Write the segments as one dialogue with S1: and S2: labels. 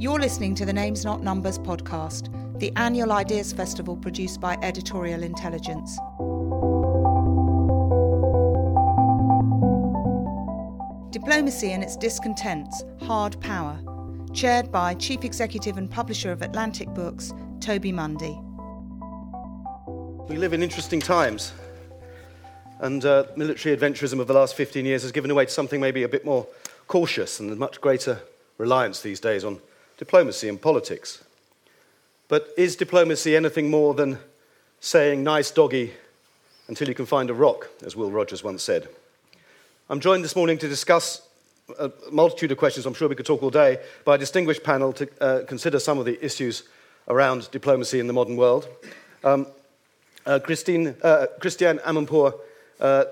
S1: You're listening to the Names Not Numbers podcast, the annual Ideas Festival produced by Editorial Intelligence. Diplomacy and its discontents, Hard Power, chaired by Chief Executive and Publisher of Atlantic Books, Toby Mundy.
S2: We live in interesting times, and uh, military adventurism of the last 15 years has given way to something maybe a bit more cautious and a much greater reliance these days on diplomacy and politics. But is diplomacy anything more than saying nice doggy until you can find a rock, as Will Rogers once said? I'm joined this morning to discuss a multitude of questions, I'm sure we could talk all day, by a distinguished panel to uh, consider some of the issues around diplomacy in the modern world. Um, uh, Christine, uh, Christiane Amanpour uh,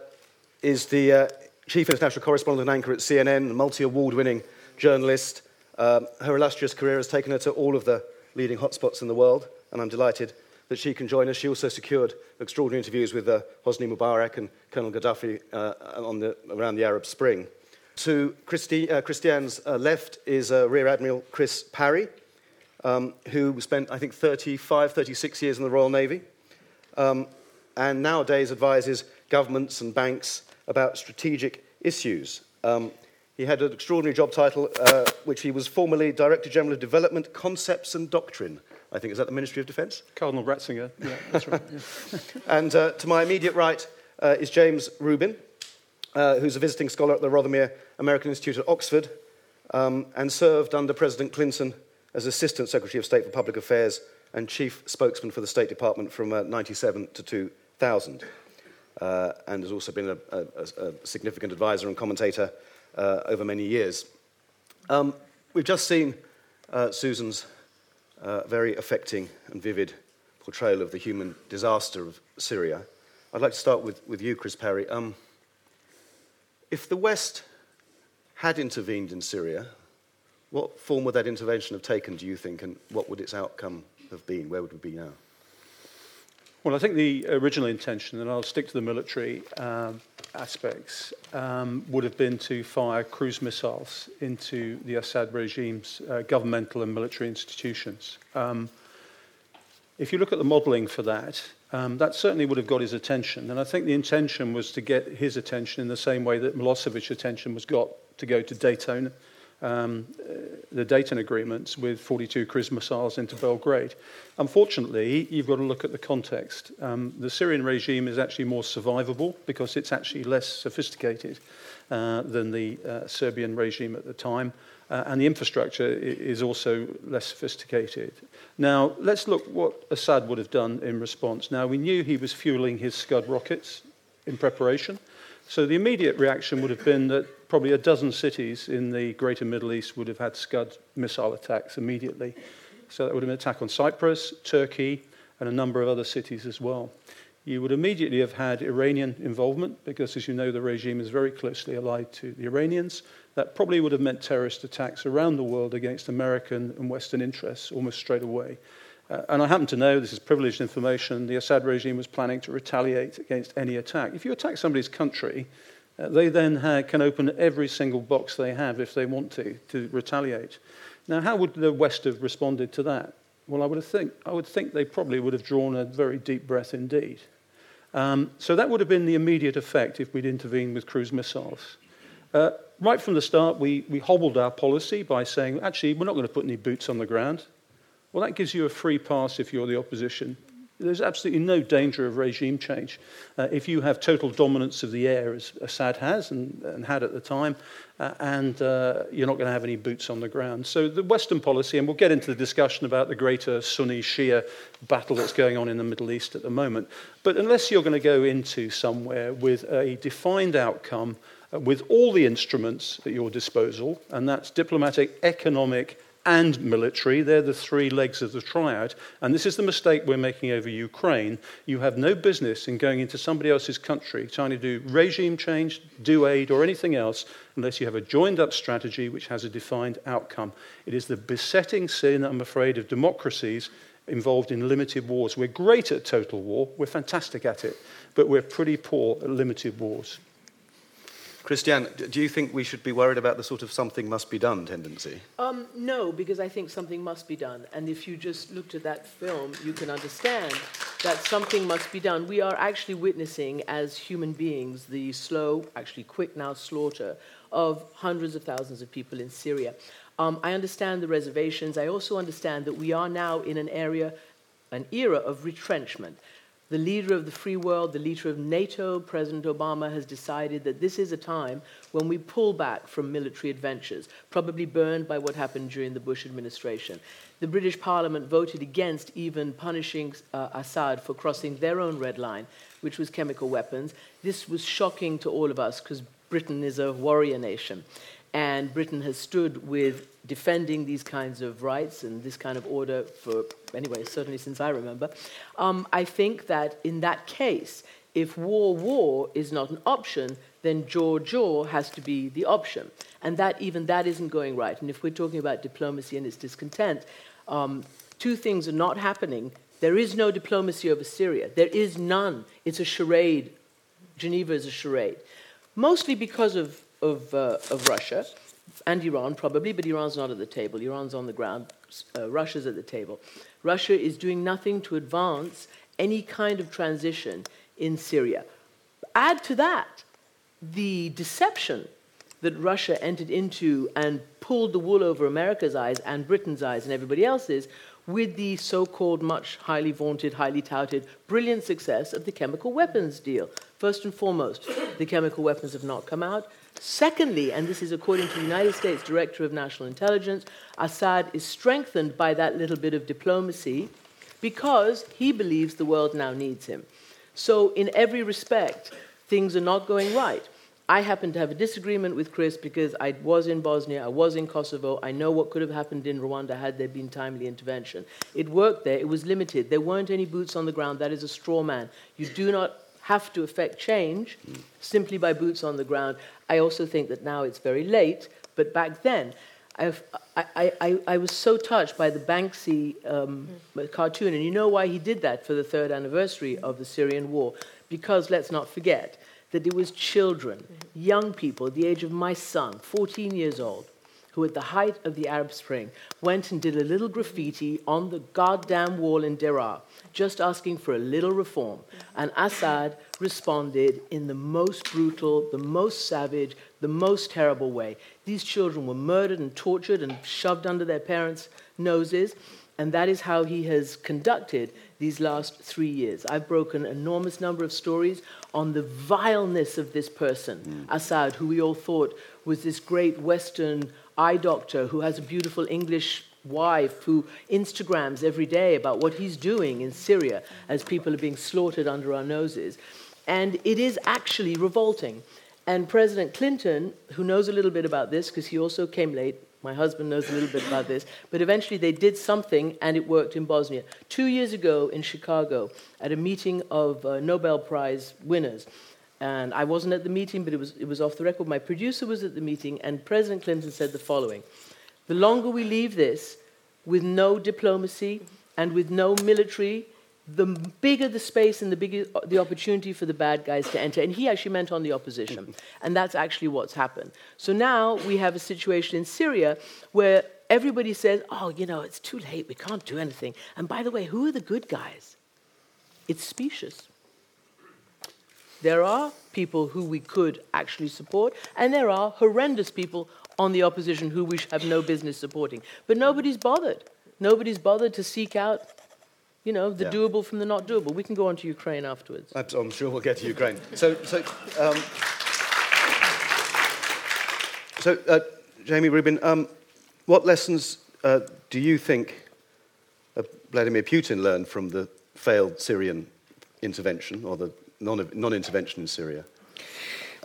S2: is the uh, chief international correspondent and anchor at CNN, a multi award winning journalist, um, her illustrious career has taken her to all of the leading hotspots in the world, and I'm delighted that she can join us. She also secured extraordinary interviews with uh, Hosni Mubarak and Colonel Gaddafi uh, the, around the Arab Spring. To Christi, uh, Christiane's uh, left is uh, Rear Admiral Chris Parry, um, who spent, I think, 35, 36 years in the Royal Navy, um, and nowadays advises governments and banks about strategic issues. Um, he had an extraordinary job title, uh, which he was formerly Director General of Development, Concepts and Doctrine. I think, is that the Ministry of Defence?
S3: Cardinal Ratzinger, yeah, that's right. Yeah.
S2: and uh, to my immediate right uh, is James Rubin, uh, who's a visiting scholar at the Rothermere American Institute at Oxford, um, and served under President Clinton as Assistant Secretary of State for Public Affairs and Chief Spokesman for the State Department from 1997 uh, to 2000. Uh, and has also been a, a, a significant advisor and commentator uh, over many years. Um, we've just seen uh, Susan's uh, very affecting and vivid portrayal of the human disaster of Syria. I'd like to start with, with you, Chris Parry. Um, if the West had intervened in Syria, what form would that intervention have taken, do you think, and what would its outcome have been? Where would we be now?
S3: Well, I think the original intention, and I'll stick to the military um, aspects, um, would have been to fire cruise missiles into the Assad regime's uh, governmental and military institutions. Um, if you look at the modelling for that, um, that certainly would have got his attention. And I think the intention was to get his attention in the same way that Milosevic's attention was got to go to Daytona um, the Dayton agreements with 42 cruise missiles into Belgrade. Unfortunately, you've got to look at the context. Um, the Syrian regime is actually more survivable because it's actually less sophisticated uh, than the uh, Serbian regime at the time. Uh, and the infrastructure is also less sophisticated. Now, let's look what Assad would have done in response. Now, we knew he was fueling his Scud rockets in preparation. So the immediate reaction would have been that probably a dozen cities in the greater Middle East would have had Scud missile attacks immediately. So that would have been an attack on Cyprus, Turkey, and a number of other cities as well. You would immediately have had Iranian involvement because, as you know, the regime is very closely allied to the Iranians. That probably would have meant terrorist attacks around the world against American and Western interests almost straight away. Uh, and I happen to know, this is privileged information, the Assad regime was planning to retaliate against any attack. If you attack somebody's country, uh, they then ha- can open every single box they have if they want to, to retaliate. Now, how would the West have responded to that? Well, I would, think, I would think they probably would have drawn a very deep breath indeed. Um, so that would have been the immediate effect if we'd intervened with cruise missiles. Uh, right from the start, we, we hobbled our policy by saying, actually, we're not going to put any boots on the ground. Well, that gives you a free pass if you're the opposition. There's absolutely no danger of regime change. Uh, if you have total dominance of the air, as Assad has and, and had at the time, uh, and uh, you're not going to have any boots on the ground. So the Western policy, and we'll get into the discussion about the greater Sunni Shia battle that's going on in the Middle East at the moment, but unless you're going to go into somewhere with a defined outcome, uh, with all the instruments at your disposal, and that's diplomatic, economic, and military. They're the three legs of the triad. And this is the mistake we're making over Ukraine. You have no business in going into somebody else's country, trying to do regime change, do aid, or anything else, unless you have a joined up strategy which has a defined outcome. It is the besetting sin, I'm afraid, of democracies involved in limited wars. We're great at total war, we're fantastic at it, but we're pretty poor at limited wars.
S2: Christiane, do you think we should be worried about the sort of something must be done tendency?
S4: Um, no, because I think something must be done. And if you just looked at that film, you can understand that something must be done. We are actually witnessing, as human beings, the slow, actually quick now, slaughter of hundreds of thousands of people in Syria. Um, I understand the reservations. I also understand that we are now in an area, an era of retrenchment the leader of the free world, the leader of NATO, President Obama, has decided that this is a time when we pull back from military adventures, probably burned by what happened during the Bush administration. The British Parliament voted against even punishing uh, Assad for crossing their own red line, which was chemical weapons. This was shocking to all of us because Britain is a warrior nation. And Britain has stood with defending these kinds of rights and this kind of order for, anyway, certainly since I remember. Um, I think that in that case, if war, war is not an option, then jaw, jaw has to be the option. And that even that isn't going right. And if we're talking about diplomacy and its discontent, um, two things are not happening. There is no diplomacy over Syria. There is none. It's a charade. Geneva is a charade. Mostly because of, of, uh, of Russia and Iran probably, but Iran's not at the table. Iran's on the ground. Uh, Russia's at the table. Russia is doing nothing to advance any kind of transition in Syria. Add to that the deception that Russia entered into and pulled the wool over America's eyes and Britain's eyes and everybody else's with the so called, much highly vaunted, highly touted, brilliant success of the chemical weapons deal. First and foremost, the chemical weapons have not come out. Secondly, and this is according to the United States Director of National Intelligence, Assad is strengthened by that little bit of diplomacy because he believes the world now needs him. So, in every respect, things are not going right. I happen to have a disagreement with Chris because I was in Bosnia, I was in Kosovo, I know what could have happened in Rwanda had there been timely intervention. It worked there, it was limited. There weren't any boots on the ground. That is a straw man. You do not have to affect change simply by boots on the ground. I also think that now it's very late, but back then, I, I, I, was so touched by the Banksy um, mm. cartoon, and you know why he did that for the third anniversary of the Syrian war? Because let's not forget that it was children, mm-hmm. young people, the age of my son, 14 years old, who, at the height of the Arab Spring, went and did a little graffiti on the goddamn wall in Deraa, just asking for a little reform. And Assad responded in the most brutal, the most savage, the most terrible way. These children were murdered and tortured and shoved under their parents' noses. And that is how he has conducted these last three years. I've broken an enormous number of stories on the vileness of this person, mm. Assad, who we all thought was this great Western eye doctor who has a beautiful English wife who Instagrams every day about what he's doing in Syria as people are being slaughtered under our noses. And it is actually revolting. And President Clinton, who knows a little bit about this because he also came late, my husband knows a little bit about this, but eventually they did something and it worked in Bosnia. Two years ago in Chicago, at a meeting of uh, Nobel Prize winners, and I wasn't at the meeting, but it was, it was off the record. My producer was at the meeting, and President Clinton said the following The longer we leave this with no diplomacy and with no military, the bigger the space and the bigger uh, the opportunity for the bad guys to enter. And he actually meant on the opposition. and that's actually what's happened. So now we have a situation in Syria where everybody says, oh, you know, it's too late, we can't do anything. And by the way, who are the good guys? It's specious. There are people who we could actually support, and there are horrendous people on the opposition who we have no business supporting. But nobody's bothered. Nobody's bothered to seek out, you know, the yeah. doable from the not doable. We can go on to Ukraine afterwards.
S2: I'm sure we'll get to Ukraine. So, so, um, so uh, Jamie Rubin, um, what lessons uh, do you think uh, Vladimir Putin learned from the failed Syrian intervention or the non intervention in Syria?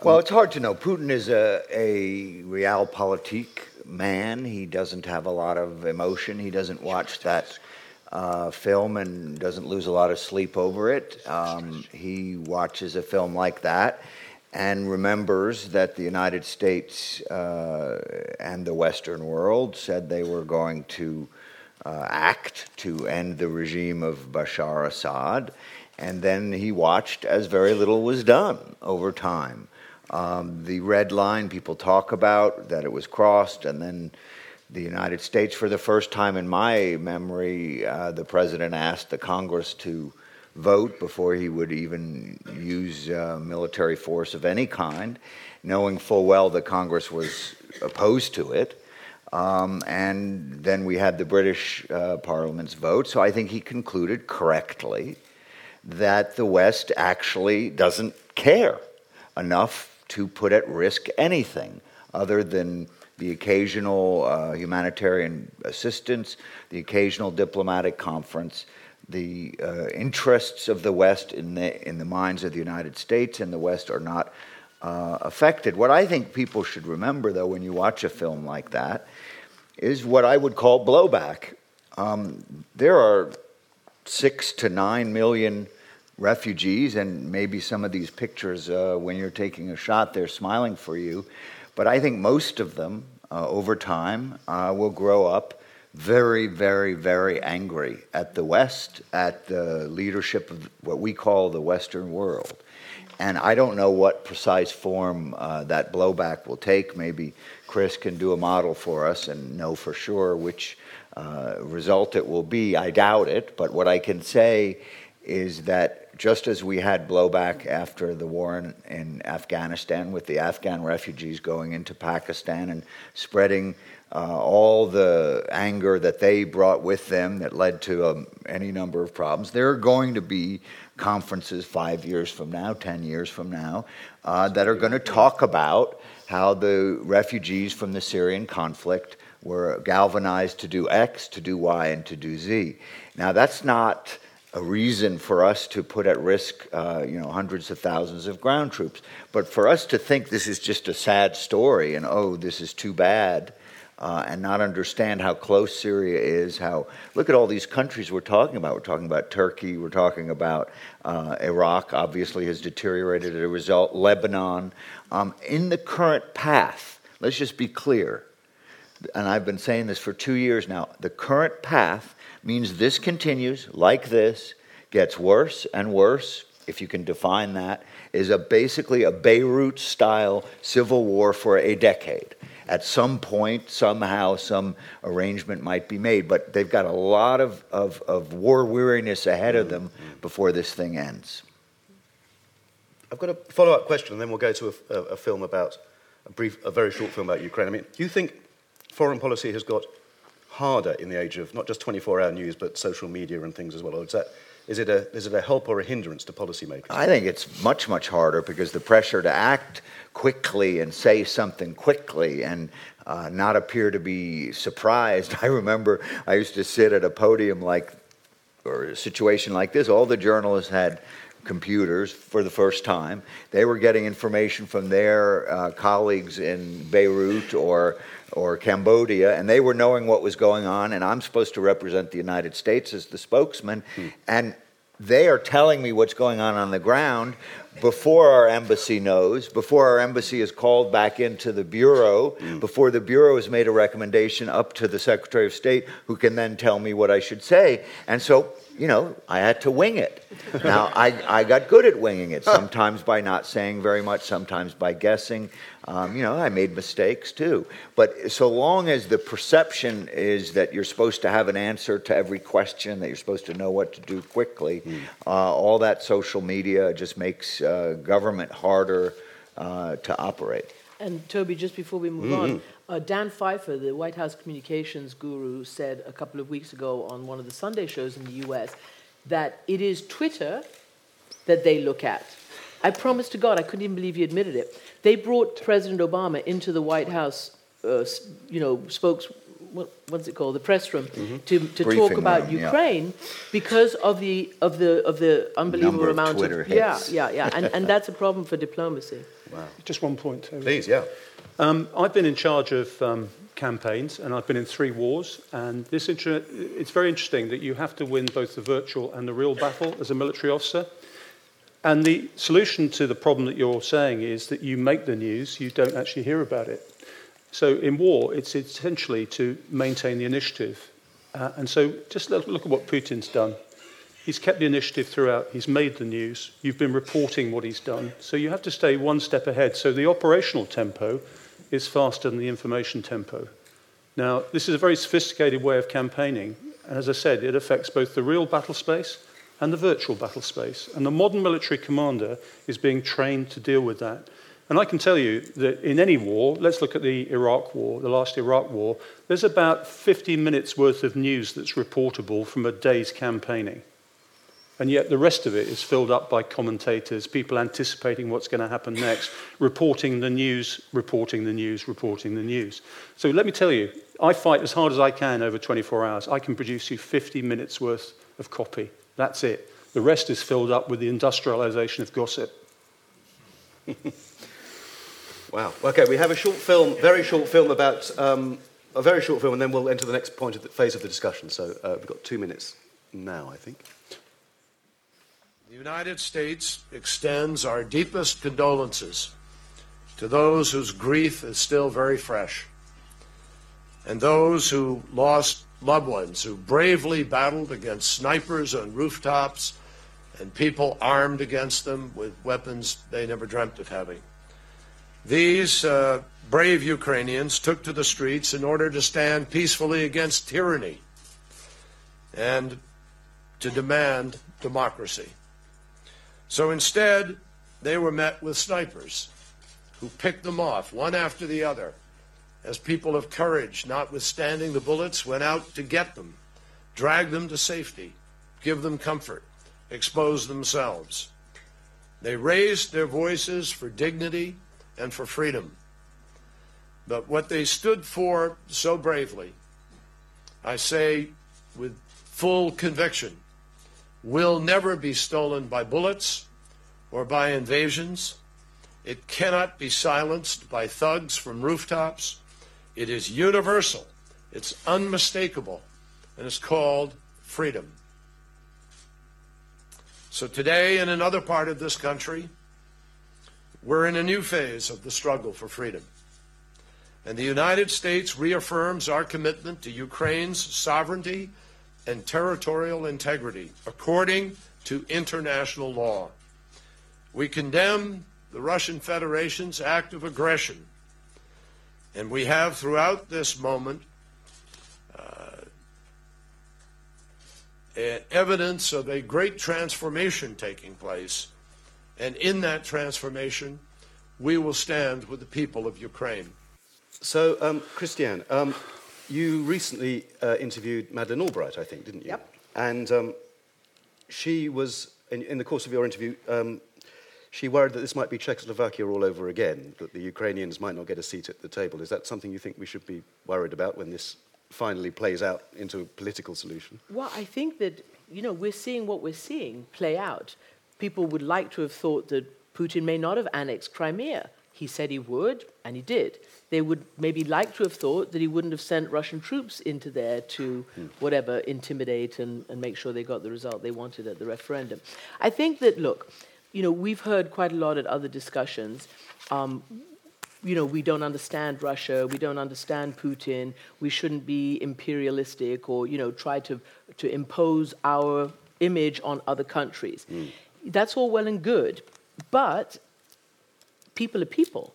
S5: Well, it's hard to know. Putin is a, a realpolitik man. He doesn't have a lot of emotion. He doesn't watch that uh, film and doesn't lose a lot of sleep over it. Um, he watches a film like that and remembers that the United States uh, and the Western world said they were going to uh, act to end the regime of Bashar Assad. And then he watched as very little was done over time. Um, the red line people talk about that it was crossed, and then the United States, for the first time in my memory, uh, the president asked the Congress to vote before he would even use uh, military force of any kind, knowing full well that Congress was opposed to it. Um, and then we had the British uh, Parliament's vote. So I think he concluded correctly that the West actually doesn't care enough to put at risk anything other than the occasional uh, humanitarian assistance, the occasional diplomatic conference, the uh, interests of the West in the, in the minds of the United States and the West are not uh, affected. What I think people should remember, though, when you watch a film like that, is what I would call blowback. Um, there are six to nine million refugees, and maybe some of these pictures, uh, when you're taking a shot, they're smiling for you. But I think most of them, uh, over time, uh, will grow up very, very, very angry at the West, at the leadership of what we call the Western world. And I don't know what precise form uh, that blowback will take. Maybe Chris can do a model for us and know for sure which uh, result it will be. I doubt it, but what I can say is that just as we had blowback after the war in, in Afghanistan, with the Afghan refugees going into Pakistan and spreading uh, all the anger that they brought with them that led to um, any number of problems, there are going to be conferences five years from now, 10 years from now, uh, that are going to talk about how the refugees from the Syrian conflict were galvanized to do X, to do Y, and to do Z. Now, that's not a reason for us to put at risk, uh, you know, hundreds of thousands of ground troops. But for us to think this is just a sad story and, oh, this is too bad, uh, and not understand how close Syria is. How look at all these countries we're talking about. We're talking about Turkey. We're talking about uh, Iraq. Obviously, has deteriorated as a result. Lebanon. Um, in the current path, let's just be clear. And I've been saying this for two years now. The current path means this continues like this, gets worse and worse, if you can define that, is a basically a Beirut style civil war for a decade at some point, somehow, some arrangement might be made. But they've got a lot of, of, of war weariness ahead of them before this thing ends.
S2: I've got a follow up question, and then we'll go to a, a, a, film about a brief, a very short film about Ukraine. I mean, do you think foreign policy has got harder in the age of not just 24 hour news, but social media and things as well? Or is that is it, a, is it a help or a hindrance to policymakers?
S5: I think it's much, much harder because the pressure to act quickly and say something quickly and uh, not appear to be surprised. I remember I used to sit at a podium like, or a situation like this. All the journalists had computers for the first time. They were getting information from their uh, colleagues in Beirut or or Cambodia, and they were knowing what was going on. And I'm supposed to represent the United States as the spokesman, hmm. and they are telling me what's going on on the ground before our embassy knows, before our embassy is called back into the bureau, mm. before the bureau has made a recommendation up to the Secretary of State, who can then tell me what I should say. And so you know, I had to wing it. Now, I, I got good at winging it, sometimes by not saying very much, sometimes by guessing. Um, you know, I made mistakes too. But so long as the perception is that you're supposed to have an answer to every question, that you're supposed to know what to do quickly, mm. uh, all that social media just makes uh, government harder uh, to operate.
S4: And Toby, just before we move mm-hmm. on, uh, Dan Pfeiffer, the White House communications guru, said a couple of weeks ago on one of the Sunday shows in the US that it is Twitter that they look at. I promise to God, I couldn't even believe he admitted it. They brought President Obama into the White House, uh, you know, spokes, what, what's it called, the press room, mm-hmm. to, to talk about room, Ukraine yeah. because of the of the of the unbelievable
S5: Number
S4: amount
S5: of, Twitter
S4: of
S5: hits.
S4: yeah, yeah, yeah, and and that's a problem for diplomacy.
S3: Wow. Just one point.
S2: Please, yeah.
S3: Um, I've been in charge of um, campaigns and I've been in three wars. And this inter- it's very interesting that you have to win both the virtual and the real battle as a military officer. And the solution to the problem that you're saying is that you make the news, you don't actually hear about it. So in war, it's essentially to maintain the initiative. Uh, and so just look at what Putin's done. He's kept the initiative throughout. He's made the news. You've been reporting what he's done. So you have to stay one step ahead. So the operational tempo is faster than the information tempo. Now, this is a very sophisticated way of campaigning. And as I said, it affects both the real battle space and the virtual battle space. And the modern military commander is being trained to deal with that. And I can tell you that in any war, let's look at the Iraq war, the last Iraq war, there's about 50 minutes worth of news that's reportable from a day's campaigning. And yet the rest of it is filled up by commentators, people anticipating what's going to happen next, reporting the news, reporting the news, reporting the news. So let me tell you, I fight as hard as I can over 24 hours. I can produce you 50 minutes worth of copy. That's it. The rest is filled up with the industrialization of gossip.
S2: wow. Okay, we have a short film, very short film about um, a very short film, and then we'll enter the next point of the phase of the discussion. So uh, we've got two minutes now, I think.
S6: The United States extends our deepest condolences to those whose grief is still very fresh and those who lost loved ones who bravely battled against snipers on rooftops and people armed against them with weapons they never dreamt of having. These uh, brave Ukrainians took to the streets in order to stand peacefully against tyranny and to demand democracy. So instead, they were met with snipers who picked them off one after the other as people of courage, notwithstanding the bullets, went out to get them, drag them to safety, give them comfort, expose themselves. They raised their voices for dignity and for freedom. But what they stood for so bravely, I say with full conviction, will never be stolen by bullets or by invasions. It cannot be silenced by thugs from rooftops. It is universal, it's unmistakable, and it's called freedom. So today, in another part of this country, we're in a new phase of the struggle for freedom. And the United States reaffirms our commitment to Ukraine's sovereignty and territorial integrity according to international law. We condemn the Russian Federation's act of aggression, and we have throughout this moment uh, evidence of a great transformation taking place, and in that transformation, we will stand with the people of Ukraine.
S2: So, um, Christiane, um, you recently uh, interviewed Madeleine Albright, I think, didn't you?
S4: Yep.
S2: And um, she was, in, in, the course of your interview, um, she worried that this might be Czechoslovakia all over again, that the Ukrainians might not get a seat at the table. Is that something you think we should be worried about when this finally plays out into a political solution?
S4: Well, I think that, you know, we're seeing what we're seeing play out. People would like to have thought that Putin may not have annexed Crimea. He said he would, and he did they would maybe like to have thought that he wouldn't have sent Russian troops into there to whatever intimidate and, and make sure they got the result they wanted at the referendum. I think that look, you know, we've heard quite a lot at other discussions. Um, you know, we don't understand Russia, we don't understand Putin, we shouldn't be imperialistic or, you know, try to, to impose our image on other countries. Mm. That's all well and good, but people are people.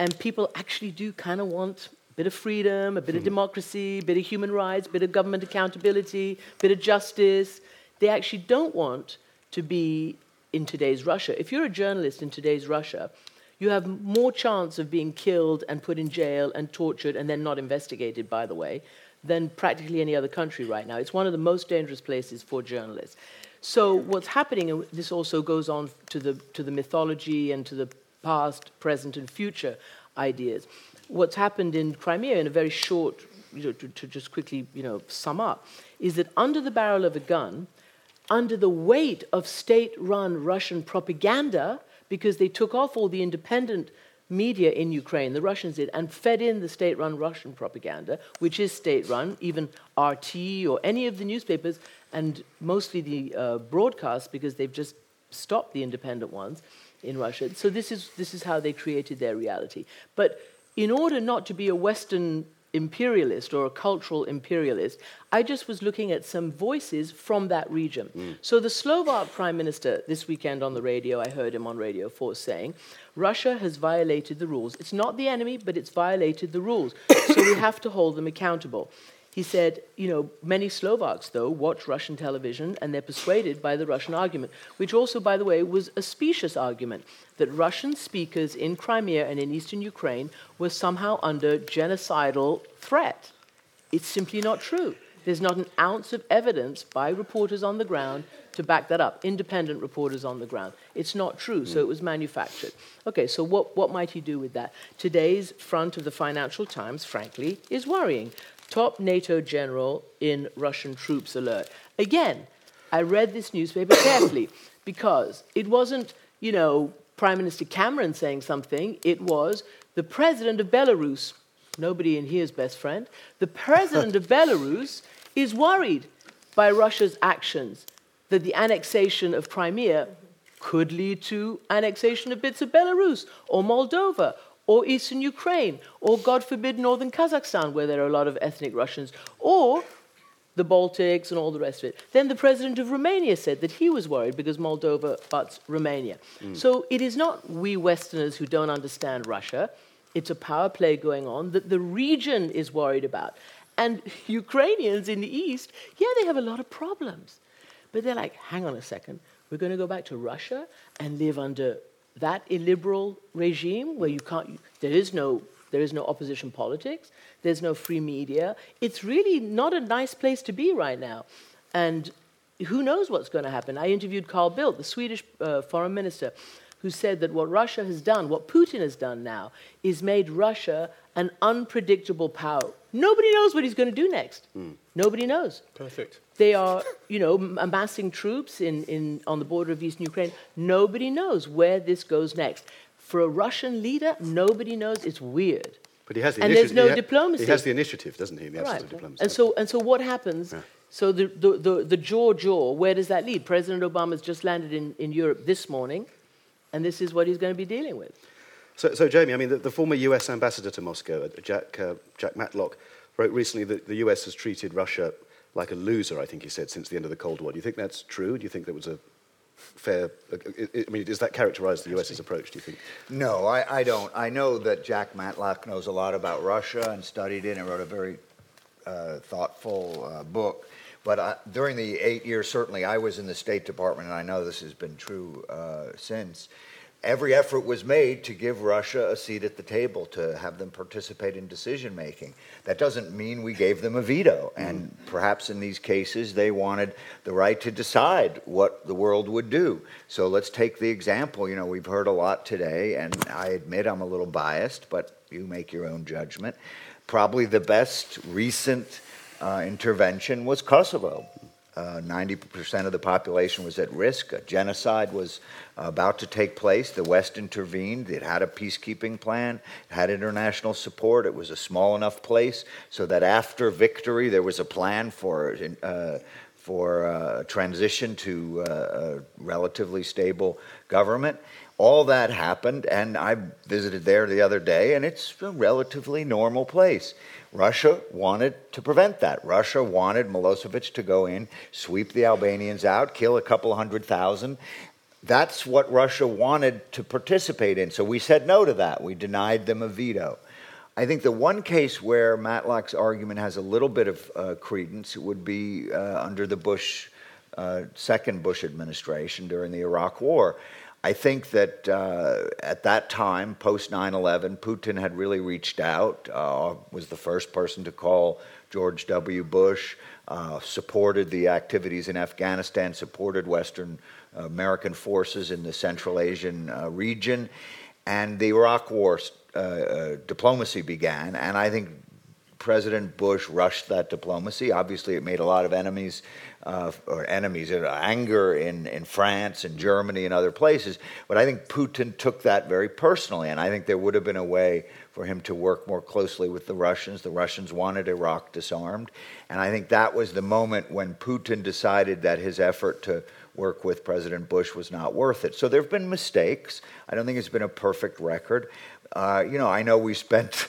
S4: And people actually do kind of want a bit of freedom, a bit of hmm. democracy, a bit of human rights, a bit of government accountability, a bit of justice. They actually don't want to be in today's Russia. If you're a journalist in today's Russia, you have more chance of being killed and put in jail and tortured and then not investigated, by the way, than practically any other country right now. It's one of the most dangerous places for journalists. So what's happening, and this also goes on to the, to the mythology and to the past, present, and future ideas. What's happened in Crimea, in a very short, you know, to, to just quickly you know, sum up, is that under the barrel of a gun, under the weight of state run Russian propaganda, because they took off all the independent media in Ukraine, the Russians did, and fed in the state run Russian propaganda, which is state run, even RT or any of the newspapers, and mostly the uh, broadcasts, because they've just stopped the independent ones in Russia. So this is, this is how they created their reality. But in order not to be a Western imperialist or a cultural imperialist. I just was looking at some voices from that region. Mm. So the Slovak prime minister this weekend on the radio, I heard him on Radio 4 saying, Russia has violated the rules. It's not the enemy, but it's violated the rules. so we have to hold them accountable. He said, you know, many Slovaks, though, watch Russian television and they're persuaded by the Russian argument, which also, by the way, was a specious argument that Russian speakers in Crimea and in eastern Ukraine were somehow under genocidal threat. It's simply not true. There's not an ounce of evidence by reporters on the ground to back that up, independent reporters on the ground. It's not true, so it was manufactured. Okay, so what, what might he do with that? Today's front of the Financial Times, frankly, is worrying top NATO general in Russian troops alert. Again, I read this newspaper carefully because it wasn't, you know, Prime Minister Cameron saying something, it was the president of Belarus, nobody in here is best friend, the president of Belarus is worried by Russia's actions that the annexation of Crimea could lead to annexation of bits of Belarus or Moldova or eastern Ukraine, or God forbid, northern Kazakhstan, where there are a lot of ethnic Russians, or the Baltics and all the rest of it. Then the president of Romania said that he was worried because Moldova butts Romania. Mm. So it is not we Westerners who don't understand Russia. It's a power play going on that the region is worried about. And Ukrainians in the East, yeah, they have a lot of problems. But they're like, hang on a second, we're going to go back to Russia and live under that illiberal regime where you can't, there is no, there is no opposition politics, there's no free media. It's really not a nice place to be right now. And who knows what's going to happen? I interviewed Carl Bildt, the Swedish uh, foreign minister, who said that what Russia has done, what Putin has done now, is made Russia an unpredictable power. Nobody knows what he's going to do next. Mm. Nobody knows.
S3: Perfect.
S4: They are, you know, amassing troops in, in, on the border of eastern Ukraine. Nobody knows where this goes next. For a Russian leader, nobody knows. It's weird.
S2: But he has the
S4: and
S2: initiative.
S4: there's no he diplomacy.
S2: He has the initiative, doesn't he? The
S4: right. And so, and so what happens? Yeah. So the, the, the, the jaw jaw, where does that lead? President Obama's just landed in, in Europe this morning, and this is what he's going to be dealing with.
S2: So, so Jamie, I mean, the, the former US ambassador to Moscow, uh, Jack, uh, Jack Matlock, wrote recently that the US has treated Russia like a loser, I think he said, since the end of the Cold War. Do you think that's true? Do you think that was a fair. I mean, does that characterize the US's approach, do you think?
S5: No, I, I, don't. I know that Jack Matlock knows a lot about Russia and studied it and wrote a very uh, thoughtful uh, book. But I, during the eight years, certainly, I was in the State Department, and I know this has been true uh, since every effort was made to give Russia a seat at the table, to have them participate in decision making. That doesn't mean we gave them a veto. And mm. perhaps in these cases, they wanted the right to decide what the world would do. So let's take the example. You know, we've heard a lot today, and I admit I'm a little biased, but you make your own judgment. Probably the best recent uh, intervention was Kosovo. Uh, 90% of the population was at risk. A genocide was about to take place. The West intervened. It had a peacekeeping plan, it had international support. It was a small enough place so that after victory, there was a plan for. Uh, for uh, transition to uh, a relatively stable government. All that happened, and I visited there the other day, and it's a relatively normal place. Russia wanted to prevent that. Russia wanted Milosevic to go in, sweep the Albanians out, kill a couple hundred thousand. That's what Russia wanted to participate in. So we said no to that. We denied them a veto. I think the one case where Matlock's argument has a little bit of uh, credence would be uh, under the Bush, uh, second Bush administration during the Iraq War. I think that uh, at that time, post 9 11, Putin had really reached out, uh, was the first person to call George W. Bush, uh, supported the activities in Afghanistan, supported Western uh, American forces in the Central Asian uh, region, and the Iraq War uh, diplomacy began. And I think President Bush rushed that diplomacy. Obviously, it made a lot of enemies uh, or enemies, uh, anger in, in France and Germany and other places. But I think Putin took that very personally, and I think there would have been a way for him to work more closely with the Russians. The Russians wanted Iraq disarmed, and I think that was the moment when Putin decided that his effort to work with President Bush was not worth it. So there have been mistakes. I don't think it's been a perfect record. Uh, you know, I know we spent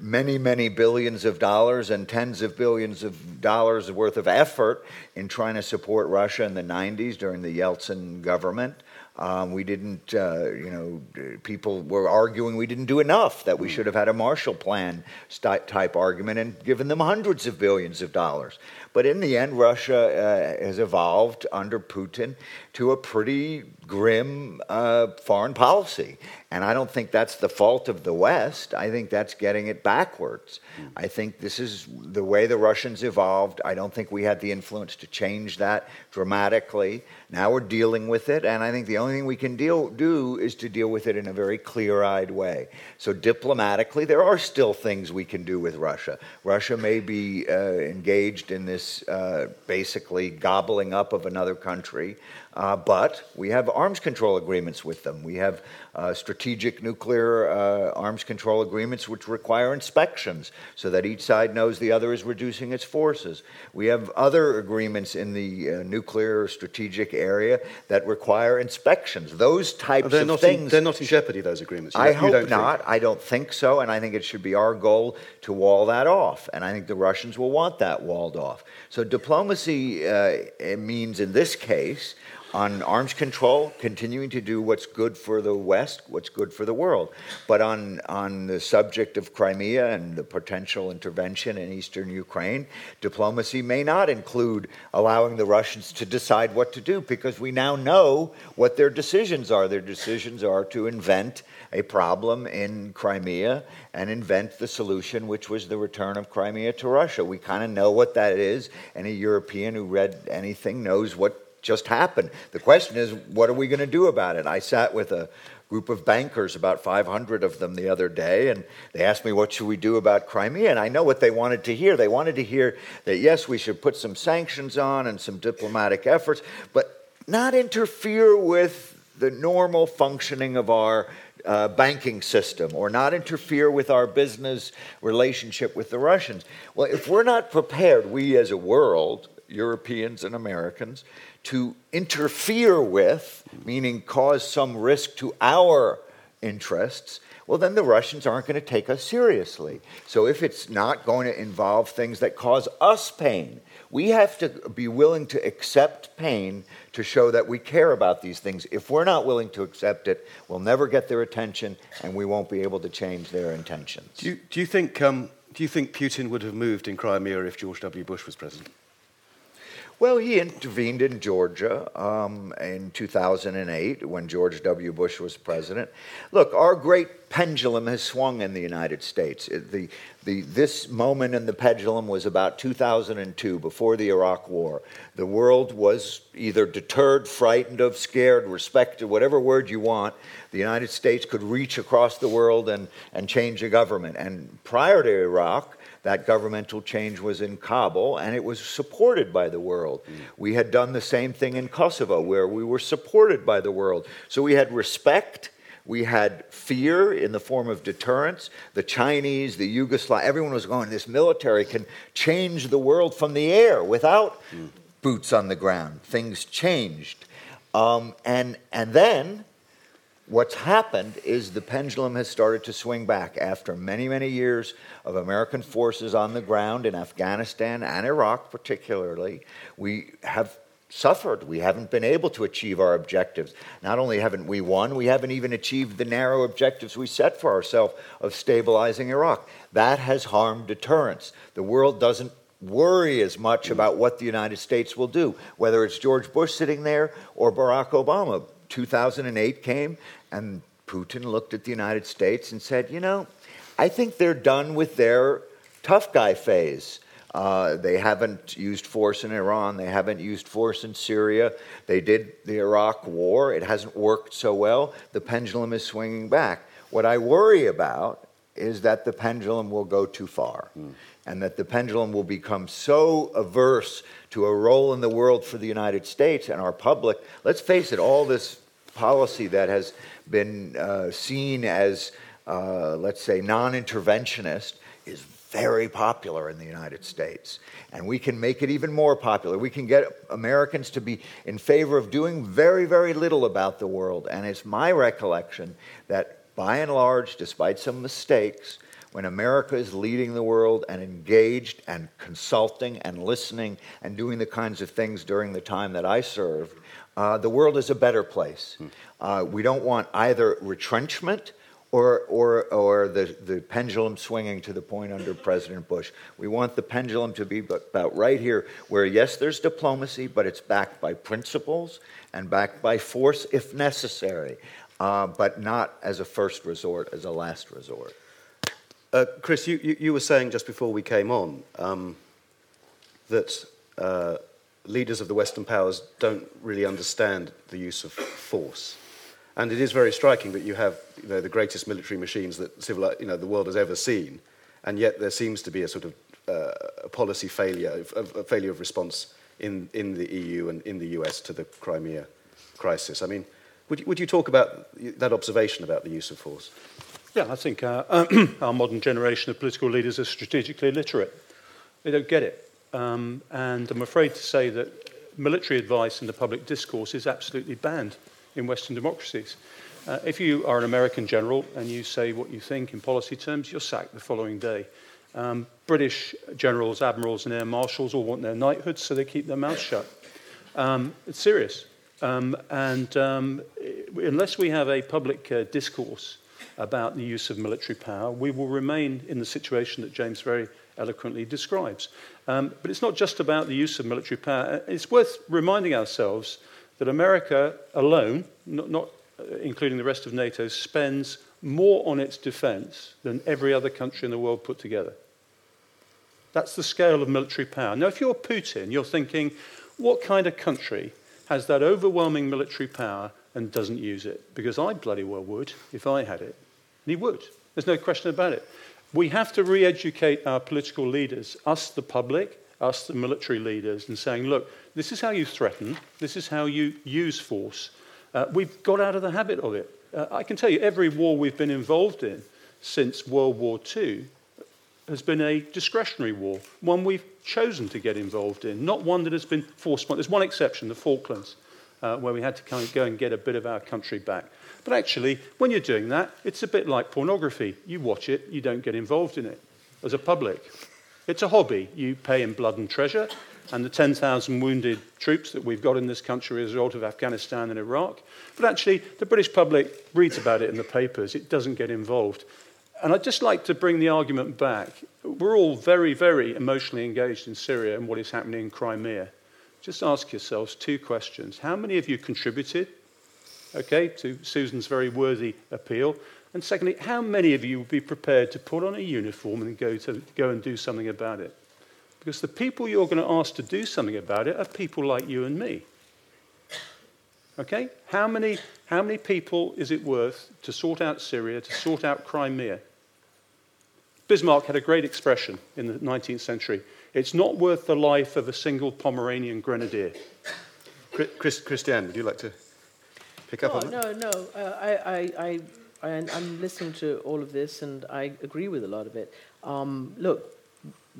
S5: many, many billions of dollars and tens of billions of dollars worth of effort in trying to support Russia in the 90s during the Yeltsin government. Um, we didn't, uh, you know, people were arguing we didn't do enough, that we should have had a Marshall Plan type argument and given them hundreds of billions of dollars. But in the end, Russia uh, has evolved under Putin to a pretty grim uh, foreign policy. And I don't think that's the fault of the West. I think that's getting it backwards. Mm. I think this is the way the Russians evolved. I don't think we had the influence to change that dramatically. Now we're dealing with it, and I think the only thing we can deal, do is to deal with it in a very clear eyed way. So, diplomatically, there are still things we can do with Russia. Russia may be uh, engaged in this uh, basically gobbling up of another country. Uh, but we have arms control agreements with them. We have uh, strategic nuclear uh, arms control agreements which require inspections so that each side knows the other is reducing its forces. We have other agreements in the uh, nuclear strategic area that require inspections. Those types
S2: they're
S5: of things.
S2: In, they're not in jeopardy, those agreements.
S5: You I hope not. Think. I don't think so. And I think it should be our goal to wall that off. And I think the Russians will want that walled off. So diplomacy uh, means, in this case, on arms control, continuing to do what's good for the West, what's good for the world. But on, on the subject of Crimea and the potential intervention in eastern Ukraine, diplomacy may not include allowing the Russians to decide what to do because we now know what their decisions are. Their decisions are to invent a problem in Crimea and invent the solution, which was the return of Crimea to Russia. We kind of know what that is. Any European who read anything knows what just happened. The question is, what are we going to do about it? I sat with a group of bankers, about 500 of them, the other day, and they asked me, What should we do about Crimea? And I know what they wanted to hear. They wanted to hear that, yes, we should put some sanctions on and some diplomatic efforts, but not interfere with the normal functioning of our uh, banking system or not interfere with our business relationship with the Russians. Well, if we're not prepared, we as a world, Europeans and Americans, to interfere with, meaning cause some risk to our interests, well, then the Russians aren't going to take us seriously. So if it's not going to involve things that cause us pain, we have to be willing to accept pain to show that we care about these things. If we're not willing to accept it, we'll never get their attention and we won't be able to change their intentions.
S2: Do you, do you think, um, do you think Putin would have moved in Crimea if George W. Bush was president?
S5: Well, he intervened in Georgia um, in 2008 when George W. Bush was president. Look, our great pendulum has swung in the United States. The, the, this moment in the pendulum was about 2002, before the Iraq War. The world was either deterred, frightened of, scared, respected, whatever word you want. The United States could reach across the world and, and change a government. And prior to Iraq, that governmental change was in Kabul, and it was supported by the world. Mm. We had done the same thing in Kosovo, where we were supported by the world. So we had respect. We had fear in the form of deterrence. The Chinese, the Yugoslav, everyone was going, this military can change the world from the air without mm. boots on the ground. Things changed. Um, and, and then what's happened is the pendulum has started to swing back after many, many years of American forces on the ground in Afghanistan and Iraq, particularly. We have suffered. We haven't been able to achieve our objectives. Not only haven't we won, we haven't even achieved the narrow objectives we set for ourselves of stabilizing Iraq. That has harmed deterrence. The world doesn't worry as much about what the United States will do, whether it's George Bush sitting there or Barack Obama. 2008 came, and Putin looked at the United States and said, You know, I think they're done with their tough guy phase. Uh, they haven't used force in Iran. They haven't used force in Syria. They did the Iraq war. It hasn't worked so well. The pendulum is swinging back. What I worry about is that the pendulum will go too far mm. and that the pendulum will become so averse to a role in the world for the United States and our public. Let's face it, all this policy that has been uh, seen as, uh, let's say, non interventionist is very popular in the United States. And we can make it even more popular. We can get Americans to be in favor of doing very, very little about the world. And it's my recollection that by and large, despite some mistakes, when America is leading the world and engaged and consulting and listening and doing the kinds of things during the time that I served, uh, the world is a better place. Hmm. Uh, we don't want either retrenchment or, or, or the, the pendulum swinging to the point under President Bush. We want the pendulum to be about right here, where yes, there's diplomacy, but it's backed by principles and backed by force if necessary, uh, but not as a first resort, as a last resort.
S2: Uh, Chris, you, you, you, were saying just before we came on um, that uh, leaders of the Western powers don't really understand the use of force. And it is very striking that you have you know, the greatest military machines that civil, you know, the world has ever seen, and yet there seems to be a sort of uh, a policy failure, a, a failure of response in, in the EU and in the US to the Crimea crisis. I mean, would you, would you talk about that observation about the use of force?
S3: Yeah, I think uh, our modern generation of political leaders are strategically illiterate. They don't get it. Um, and I'm afraid to say that military advice in the public discourse is absolutely banned in Western democracies. Uh, if you are an American general and you say what you think in policy terms, you're sacked the following day. Um, British generals, admirals, and air marshals all want their knighthoods, so they keep their mouths shut. Um, it's serious. Um, and um, unless we have a public uh, discourse about the use of military power, we will remain in the situation that James very eloquently describes. Um, but it's not just about the use of military power. It's worth reminding ourselves that America alone, not, not uh, including the rest of NATO, spends more on its defense than every other country in the world put together. That's the scale of military power. Now, if you're Putin, you're thinking, what kind of country has that overwhelming military power and doesn't use it? Because I bloody well would if I had it. And he would. There's no question about it. We have to re educate our political leaders, us, the public, us, the military leaders, and saying, look, this is how you threaten, this is how you use force. Uh, we've got out of the habit of it. Uh, I can tell you, every war we've been involved in since World War II has been a discretionary war, one we've chosen to get involved in, not one that has been forced. Upon. There's one exception, the Falklands, uh, where we had to kind of go and get a bit of our country back. But actually, when you're doing that, it's a bit like pornography. You watch it, you don't get involved in it as a public. It's a hobby. You pay in blood and treasure, and the 10,000 wounded troops that we've got in this country as a result of Afghanistan and Iraq. But actually, the British public reads about it in the papers. It doesn't get involved. And I'd just like to bring the argument back. We're all very, very emotionally engaged in Syria and what is happening in Crimea. Just ask yourselves two questions. How many of you contributed okay, to Susan's very worthy appeal? And secondly, how many of you would be prepared to put on a uniform and go, to, go and do something about it? Because the people you're going to ask to do something about it are people like you and me. Okay? How many, how many people is it worth to sort out Syria, to sort out Crimea? Bismarck had a great expression in the 19th century. It's not worth the life of a single Pomeranian grenadier.
S2: Chris, Christiane, would you like to pick up
S4: no,
S2: on
S4: that? No, no. Uh, I, I, I, I'm listening to all of this and I agree with a lot of it. Um, look,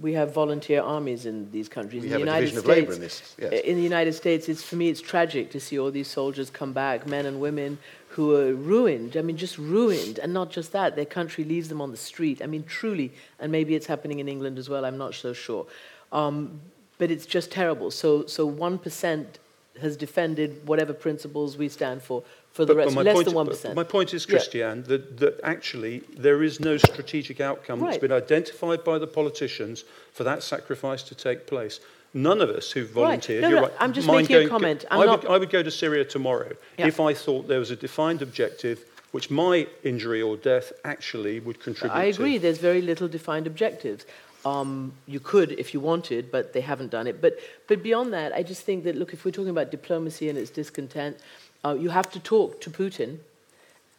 S4: we have volunteer armies in these countries.
S2: We
S4: in
S2: have
S4: the United
S2: division
S4: States,
S2: of labor in this. Yes.
S4: In the United States, it's for me, it's tragic to see all these soldiers come back, men and women who are ruined. I mean, just ruined, and not just that, their country leaves them on the street. I mean, truly, and maybe it's happening in England as well. I'm not so sure, um, but it's just terrible. So, so one percent has defended whatever principles we stand for for the
S3: but,
S4: rest,
S3: but
S4: less
S3: point,
S4: than 1%.
S3: My point is, Christiane, yeah. that, that actually there is no strategic outcome right. that's been identified by the politicians for that sacrifice to take place. None of us who've volunteered,
S4: right.
S3: no,
S4: no,
S3: right,
S4: I'm just making going, a comment.
S3: I, would, I would go to Syria tomorrow yeah. if I thought there was a defined objective which my injury or death actually would contribute
S4: I agree,
S3: to.
S4: there's very little defined objectives. Um, you could if you wanted, but they haven't done it. But, but beyond that, I just think that, look, if we're talking about diplomacy and its discontent, uh, you have to talk to Putin.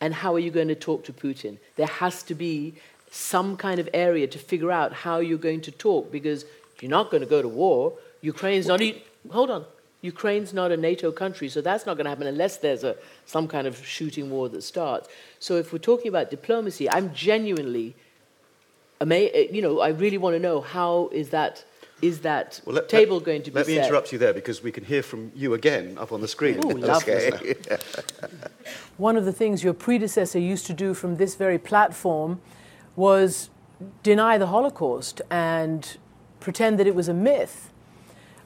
S4: And how are you going to talk to Putin? There has to be some kind of area to figure out how you're going to talk because you're not going to go to war. Ukraine's not. Hold on. Ukraine's not a NATO country, so that's not going to happen unless there's a, some kind of shooting war that starts. So if we're talking about diplomacy, I'm genuinely, ama- you know, I really want to know how is that is that
S2: Well, let-
S4: table
S2: let-
S4: going to be
S2: Let me
S4: set?
S2: interrupt you there because we can hear from you again up on the screen.
S4: Ooh, lovely.
S7: One of the things your predecessor used to do from this very platform was deny the Holocaust and pretend that it was a myth.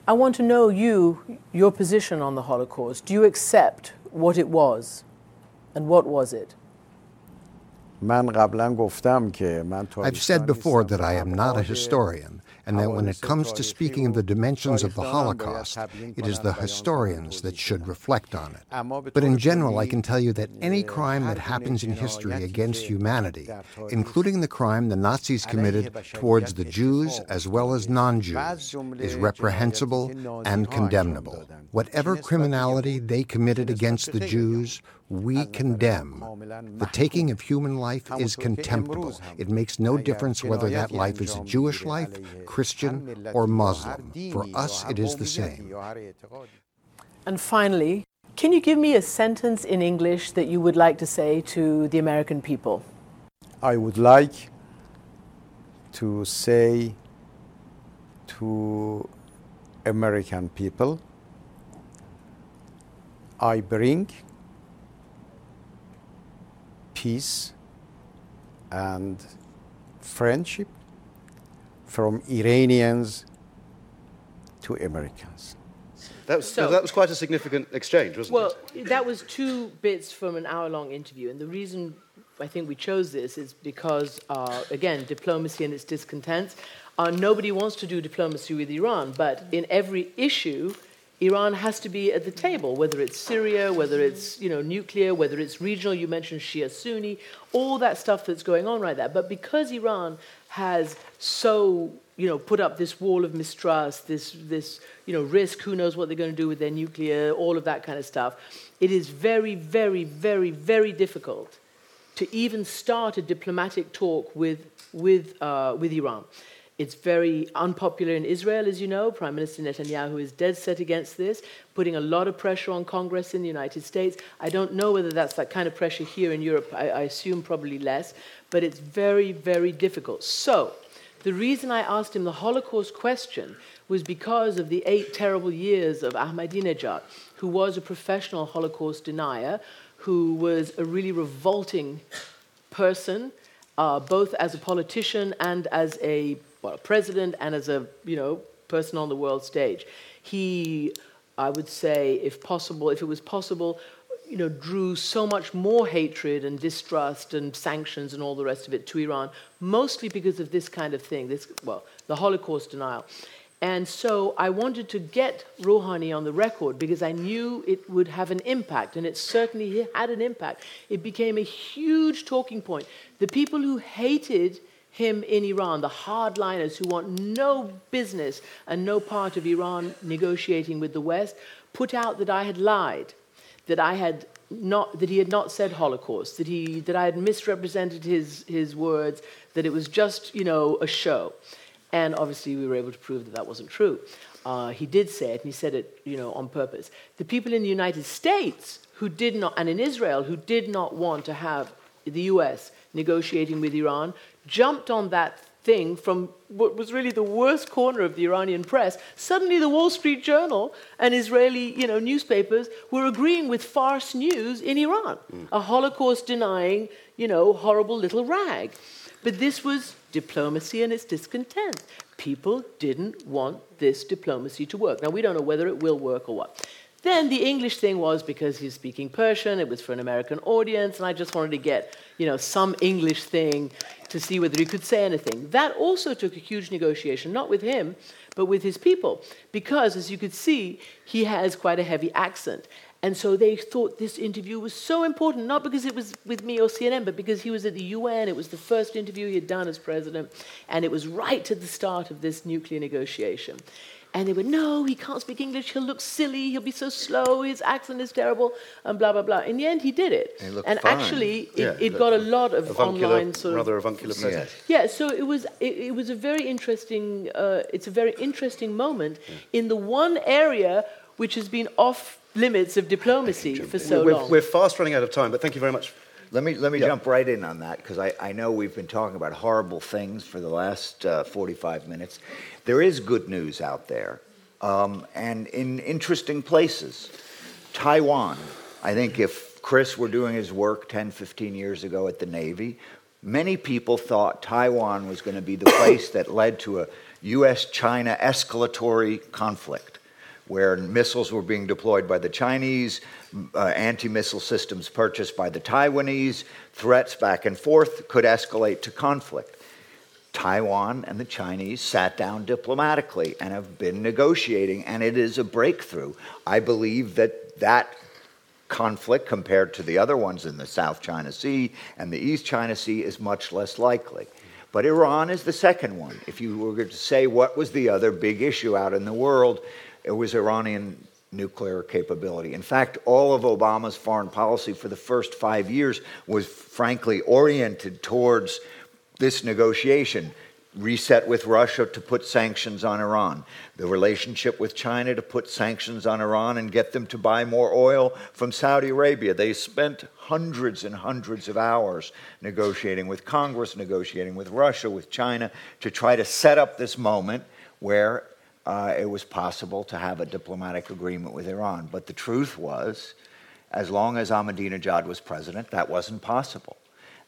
S7: I want to know you, your position on the Holocaust. Do you accept what it was? And what was it?
S8: I've said before that I am not a historian, and that when it comes to speaking of the dimensions of the Holocaust, it is the historians that should reflect on it. But in general, I can tell you that any crime that happens in history against humanity, including the crime the Nazis committed towards the Jews as well as non Jews, is reprehensible and condemnable. Whatever criminality they committed against the Jews, we condemn. The taking of human life is contemptible. It makes no difference whether that life is a Jewish life, Christian, or Muslim. For us, it is the same.
S7: And finally, can you give me a sentence in English that you would like to say to the American people?
S9: I would like to say to American people, I bring peace and friendship from Iranians to Americans.
S2: That was,
S4: So-
S2: that was quite a significant exchange, wasn't
S4: Well,
S2: it?
S4: Well, that was two bits from an hour long interview. And the reason I think we chose this is because, uh, again, diplomacy and its discontents. Uh, nobody wants to do diplomacy with Iran, but in every issue, Iran has to be at the table, whether it's Syria, whether it's you know, nuclear, whether it's regional. You mentioned Shia Sunni, all that stuff that's going on right there. But because Iran has so you know, put up this wall of mistrust, this, this you know, risk, who knows what they're going to do with their nuclear, all of that kind of stuff. It is very, very, very, very difficult to even start a diplomatic talk with, with, uh, with Iran. It's very unpopular in Israel, as you know. Prime Minister Netanyahu is dead set against this, putting a lot of pressure on Congress in the United States. I don't know whether that's that kind of pressure here in Europe. I, I assume probably less, but it's very, very difficult. So, the reason I asked him the Holocaust question was because of the eight terrible years of Ahmadinejad, who was a professional Holocaust denier, who was a really revolting person, uh, both as a politician and as a, well, a president and as a you know person on the world stage. He, I would say, if possible, if it was possible, you know, drew so much more hatred and distrust and sanctions and all the rest of it to Iran, mostly because of this kind of thing, this, well, the Holocaust denial. And so I wanted to get Rouhani on the record because I knew it would have an impact, and it certainly had an impact. It became a huge talking point. The people who hated him in Iran, the hardliners who want no business and no part of Iran negotiating with the West, put out that I had lied that I had not that he had not said Holocaust, that he that I had misrepresented his his words, that it was just you know a show, and obviously we were able to prove that that wasn't true. Uh, he did say it, and he said it you know on purpose. The people in the United States who did not, and in Israel who did not want to have the U.S. negotiating with Iran, jumped on that thing from what was really the worst corner of the Iranian press. Suddenly, the Wall Street Journal and Israeli, you know, newspapers were agreeing with Fars News in Iran, mm. a Holocaust-denying, you know, horrible little rag. But this was diplomacy and its discontent. People didn't want this diplomacy to work. Now, we don't know whether it will work or what. Then the English thing was because he's speaking Persian, it was for an American audience, and I just wanted to get, you know, some English thing to see whether he could say anything. That also took a huge negotiation, not with him, but with his people, because as you could see, he has quite a heavy accent. And so they thought this interview was so important, not because it was with me or CNN, but because he was at the UN. It was the first interview he had done as president, and it was right at the start of this nuclear negotiation. And they were, no, he can't speak English, he'll look silly, he'll be so slow, his accent is terrible, and blah, blah, blah. In the end, he did it.
S5: And looked
S4: and actually, it,
S2: Yeah,
S4: it
S2: looked
S4: got a lot of
S2: avuncular,
S4: online sort of
S2: rather avuncular presence.
S4: yeah, so it was it, it was a very interesting uh, it's a very interesting moment in the one area which has been off limits of diplomacy for so
S2: we're,
S4: long.
S2: we're fast running out of time, but thank you very much
S5: Let me, let me jump right in on that because I, I know we've been talking about horrible things for the last uh, 45 minutes. There is good news out there um, and in interesting places. Taiwan, I think if Chris were doing his work 10, 15 years ago at the Navy, many people thought Taiwan was going to be the place that led to a US China escalatory conflict where missiles were being deployed by the Chinese, uh, anti missile systems purchased by the Taiwanese, threats back and forth could escalate to conflict. Taiwan and the Chinese sat down diplomatically and have been negotiating, and it is a breakthrough. I believe that that conflict, compared to the other ones in the South China Sea and the East China Sea, is much less likely. But Iran is the second one. If you were to say what was the other big issue out in the world, it was Iranian nuclear capability. In fact, all of Obama's foreign policy for the first five years was frankly oriented towards this negotiation reset with Russia to put sanctions on Iran, the relationship with China to put sanctions on Iran and get them to buy more oil from Saudi Arabia. They spent hundreds and hundreds of hours negotiating with Congress, negotiating with Russia, with China, to try to set up this moment where uh, it was possible to have a diplomatic agreement with Iran. But the truth was, as long as Ahmadinejad was president, that wasn't possible.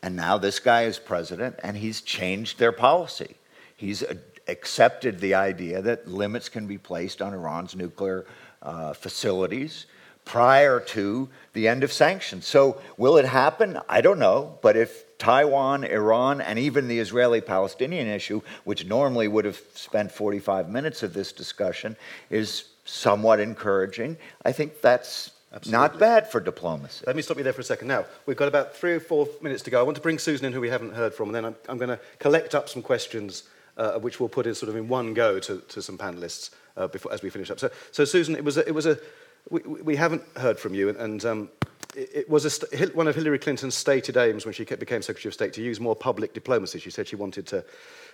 S5: And now this guy is president, and he's changed their policy. He's accepted the idea that limits can be placed on Iran's nuclear uh, facilities prior to the end of sanctions. So, will it happen? I don't know. But if Taiwan, Iran, and even the Israeli Palestinian issue, which normally would have spent 45 minutes of this discussion, is somewhat encouraging, I think that's Absolutely. Not bad for diplomacy.
S2: Let me stop you there for a second. Now, we've got about three or four minutes to go. I want to bring Susan in, who we haven't heard from, and then I'm, I'm going to collect up some questions, uh, which we'll put in sort of in one go to, to some panelists uh, before, as we finish up. So, so Susan, it was a, it was a we, we haven't heard from you, and um, it, was st- one of Hillary Clinton's stated aims when she became Secretary of State to use more public diplomacy. She said she wanted to,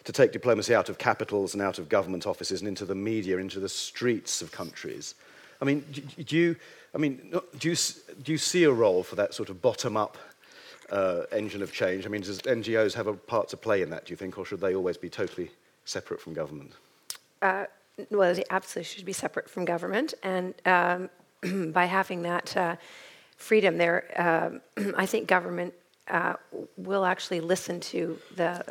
S2: to take diplomacy out of capitals and out of government offices and into the media, into the streets of countries. I mean, do, do you I mean, do you, do you see a role for that sort of bottom up uh, engine of change? I mean, does NGOs have a part to play in that, do you think, or should they always be totally separate from government?
S10: Uh, well, it absolutely should be separate from government. And um, by having that uh, freedom there, um, I think government uh, will actually listen to the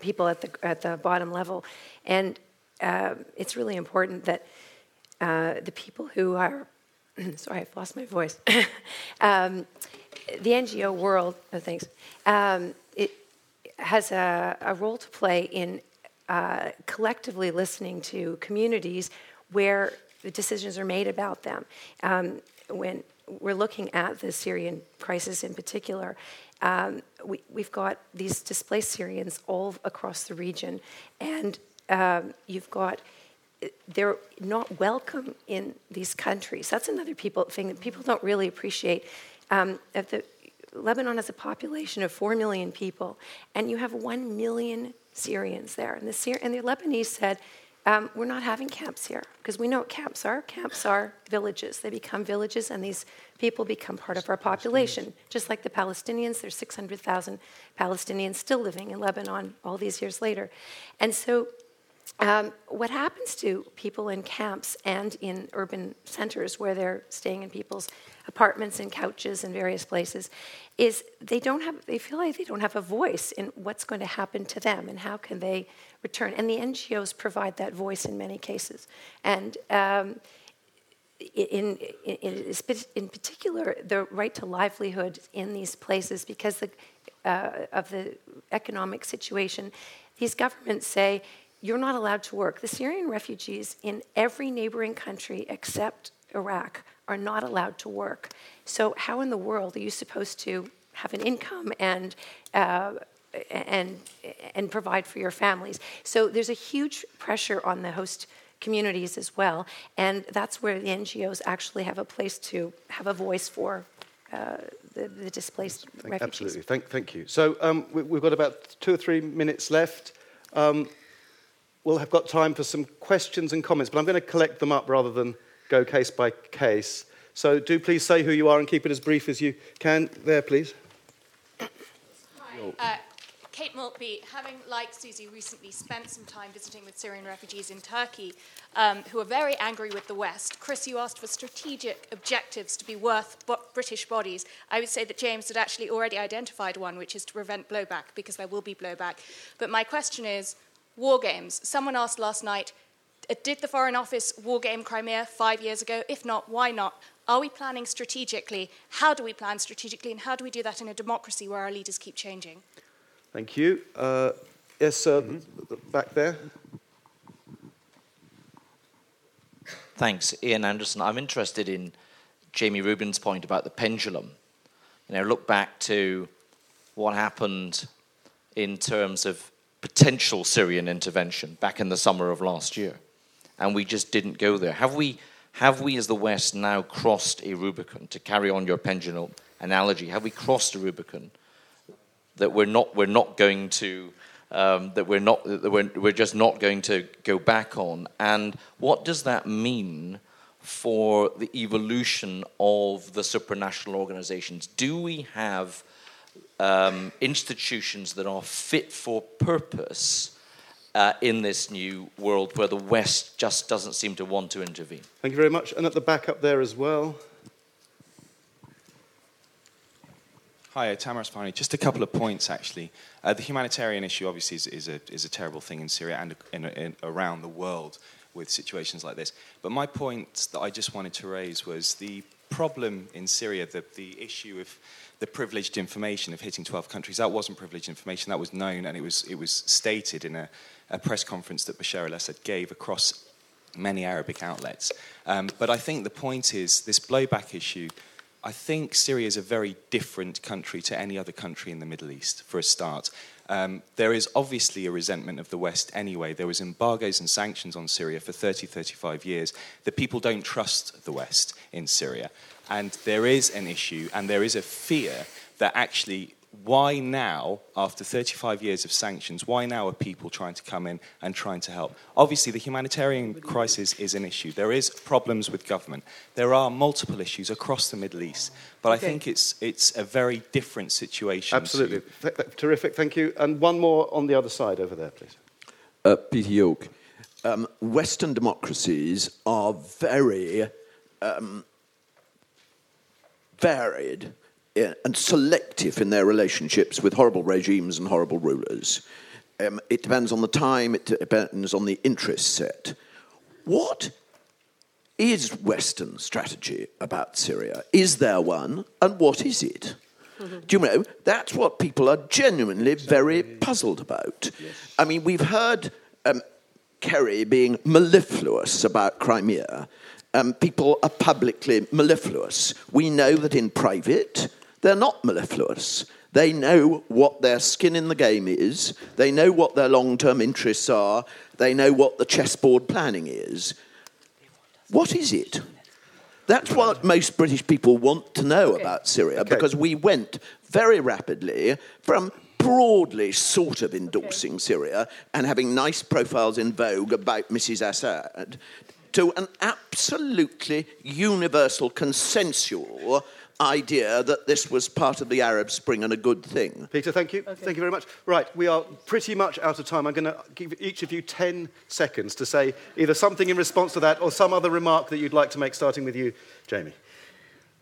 S10: people at the, at the bottom level. And uh, it's really important that uh, the people who are sorry, I've lost my voice. um, the NGO world, oh, thanks, um, it has a, a, role to play in uh, collectively listening to communities where the decisions are made about them. Um, when we're looking at the Syrian crisis in particular, um, we, have got these displaced Syrians all across the region, and um, you've got they're not welcome in these countries. That's another people thing that people don't really appreciate. Um, the, Lebanon has a population of four million people, and you have one million Syrians there. And the, Syri- and the Lebanese said, um, "We're not having camps here because we know what camps are. Camps are villages. They become villages, and these people become part of our population. Just like the Palestinians, there's 600,000 Palestinians still living in Lebanon all these years later, and so." Um, what happens to people in camps and in urban centers where they're staying in people's apartments and couches and various places is they don't have they feel like they don't have a voice in what's going to happen to them and how can they return. And the ngos provide that voice in many cases. And um, in, in, in, particular, the right to livelihood in these places, because the, uh, of the economic situation, these governments say you're not allowed to work. The Syrian refugees in every neighboring country except Iraq are not allowed to work. So, how in the world are you supposed to have an income and uh, and and provide for your families? So, there's a huge pressure on the host communities as well, and that's where the NGOs actually have a place to have a voice for uh, the, the, displaced
S2: thank,
S10: refugees.
S2: Absolutely, thank, thank you. So um, we, have got about two or three minutes left. Um, we'll have got time for some questions and comments, but I'm going to collect them up rather than go case by case. So do please say who you are and keep it as brief as you can. There, please.
S11: Uh, Kate Maltby, having, like Susie, recently spent some time visiting with Syrian refugees in Turkey um, who are very angry with the West. Chris, you asked for strategic objectives to be worth British bodies. I would say that James had actually already identified one, which is to prevent blowback, because there will be blowback. But my question is war games. Someone asked last night, uh, did the Foreign Office war game Crimea five years ago? If not, why not? Are we planning strategically? How do we plan strategically? And how do we do that in a democracy where our leaders keep changing?
S2: Thank you. Uh, yes, uh, mm-hmm. back there.
S12: Thanks, Ian Anderson. I'm interested in Jamie Rubin's point about the pendulum. You know, look back to what happened in terms of potential Syrian intervention back in the summer of last year, and we just didn't go there. Have we, have we as the West now crossed a Rubicon, to carry on your pendulum analogy, have we crossed a Rubicon that we're not, we're not going to, um, that we're not, that we're, we're just not going to go back on. And what does that mean for the evolution of the supranational organizations? Do we have um, institutions that are fit for purpose? Uh, in this new world where the West just doesn't seem to want to intervene.
S2: Thank you very much. And at the back up there as well.
S13: Hi, Tamara Asfani. Just a couple of points, actually. Uh, the humanitarian issue, obviously, is, is, a, is a terrible thing in Syria and in, in, around the world with situations like this. But my point that I just wanted to raise was the problem in Syria, the, the issue of the privileged information of hitting 12 countries. That wasn't privileged information, that was known, and it was, it was stated in a, a press conference that Bashar al Assad gave across many Arabic outlets. Um, but I think the point is this blowback issue I think Syria is a very different country to any other country in the Middle East, for a start. Um, there is obviously a resentment of the West anyway. There was embargoes and sanctions on Syria for 30, 35 years. The people don't trust the West in Syria. And there is an issue and there is a fear that actually why now, after 35 years of sanctions, why now are people trying to come in and trying to help? Obviously, the humanitarian crisis is an issue. There is problems with government. There are multiple issues across the Middle East, but okay. I think it's it's a very different situation.
S2: Absolutely, to... Th- terrific. Thank you. And one more on the other side over there, please.
S14: Uh, Peter York. Um, Western democracies are very um, varied and selective in their relationships with horrible regimes and horrible rulers. Um, it depends on the time, it depends on the interest set. What is Western strategy about Syria? Is there one, and what is it? Mm-hmm. Do you know? That's what people are genuinely very puzzled about. Yes. I mean, we've heard um, Kerry being mellifluous about Crimea. Um, people are publicly mellifluous. We know that in private, they're not mellifluous. They know what their skin in the game is, they know what their long term interests are, they know what the chessboard planning is. What is it? That's what most British people want to know okay. about Syria okay. because we went very rapidly from broadly sort of endorsing okay. Syria and having nice profiles in Vogue about Mrs. Assad to an absolutely universal consensual idea that this was part of the Arab Spring and a good thing.
S2: Peter, thank you. Okay. Thank you very much. Right, we are pretty much out of time. I'm going to give each of you 10 seconds to say either something in response to that or some other remark that you'd like to make, starting with you, Jamie.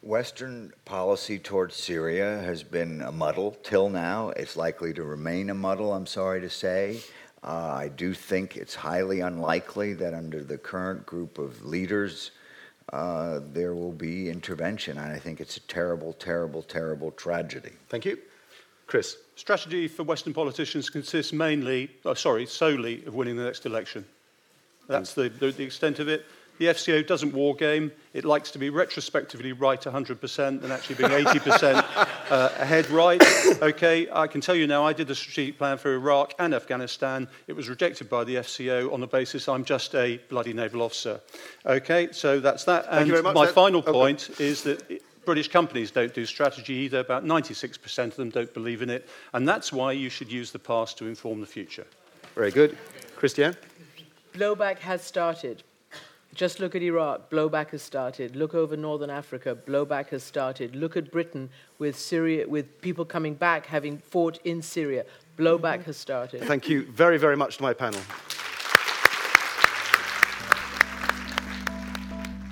S5: Western policy towards Syria has been a muddle till now. It's likely to remain a muddle, I'm sorry to say. Uh, I do think it's highly unlikely that under the current group of leaders, uh, there will be intervention. And I think it's a terrible, terrible, terrible tragedy.
S2: Thank you. Chris.
S3: Strategy for Western politicians consists mainly, oh, sorry, solely of winning the next election. That's the, the, the extent of it. The FCO doesn't war game. It likes to be retrospectively right 100% and actually being 80% uh, ahead right. Okay, I can tell you now, I did the strategic plan for Iraq and Afghanistan. It was rejected by the FCO on the basis I'm just a bloody naval officer. Okay, so that's that.
S2: Thank
S3: and
S2: my
S3: then. final point okay. is that British companies don't do strategy either. About 96% of them don't believe in it. And that's why you should use the past to inform the future.
S2: Very good. Christiane?
S4: Blowback has started. Just look at Iraq, blowback has started. Look over Northern Africa, blowback has started. Look at Britain with Syria, with people coming back having fought in Syria, blowback has started.
S2: Thank you very, very much to my panel.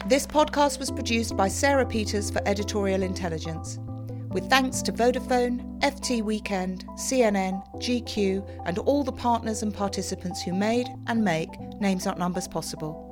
S1: This podcast was produced by Sarah Peters for Editorial Intelligence, with thanks to Vodafone, FT Weekend, CNN, GQ, and all the partners and participants who made and make Names Not Numbers possible.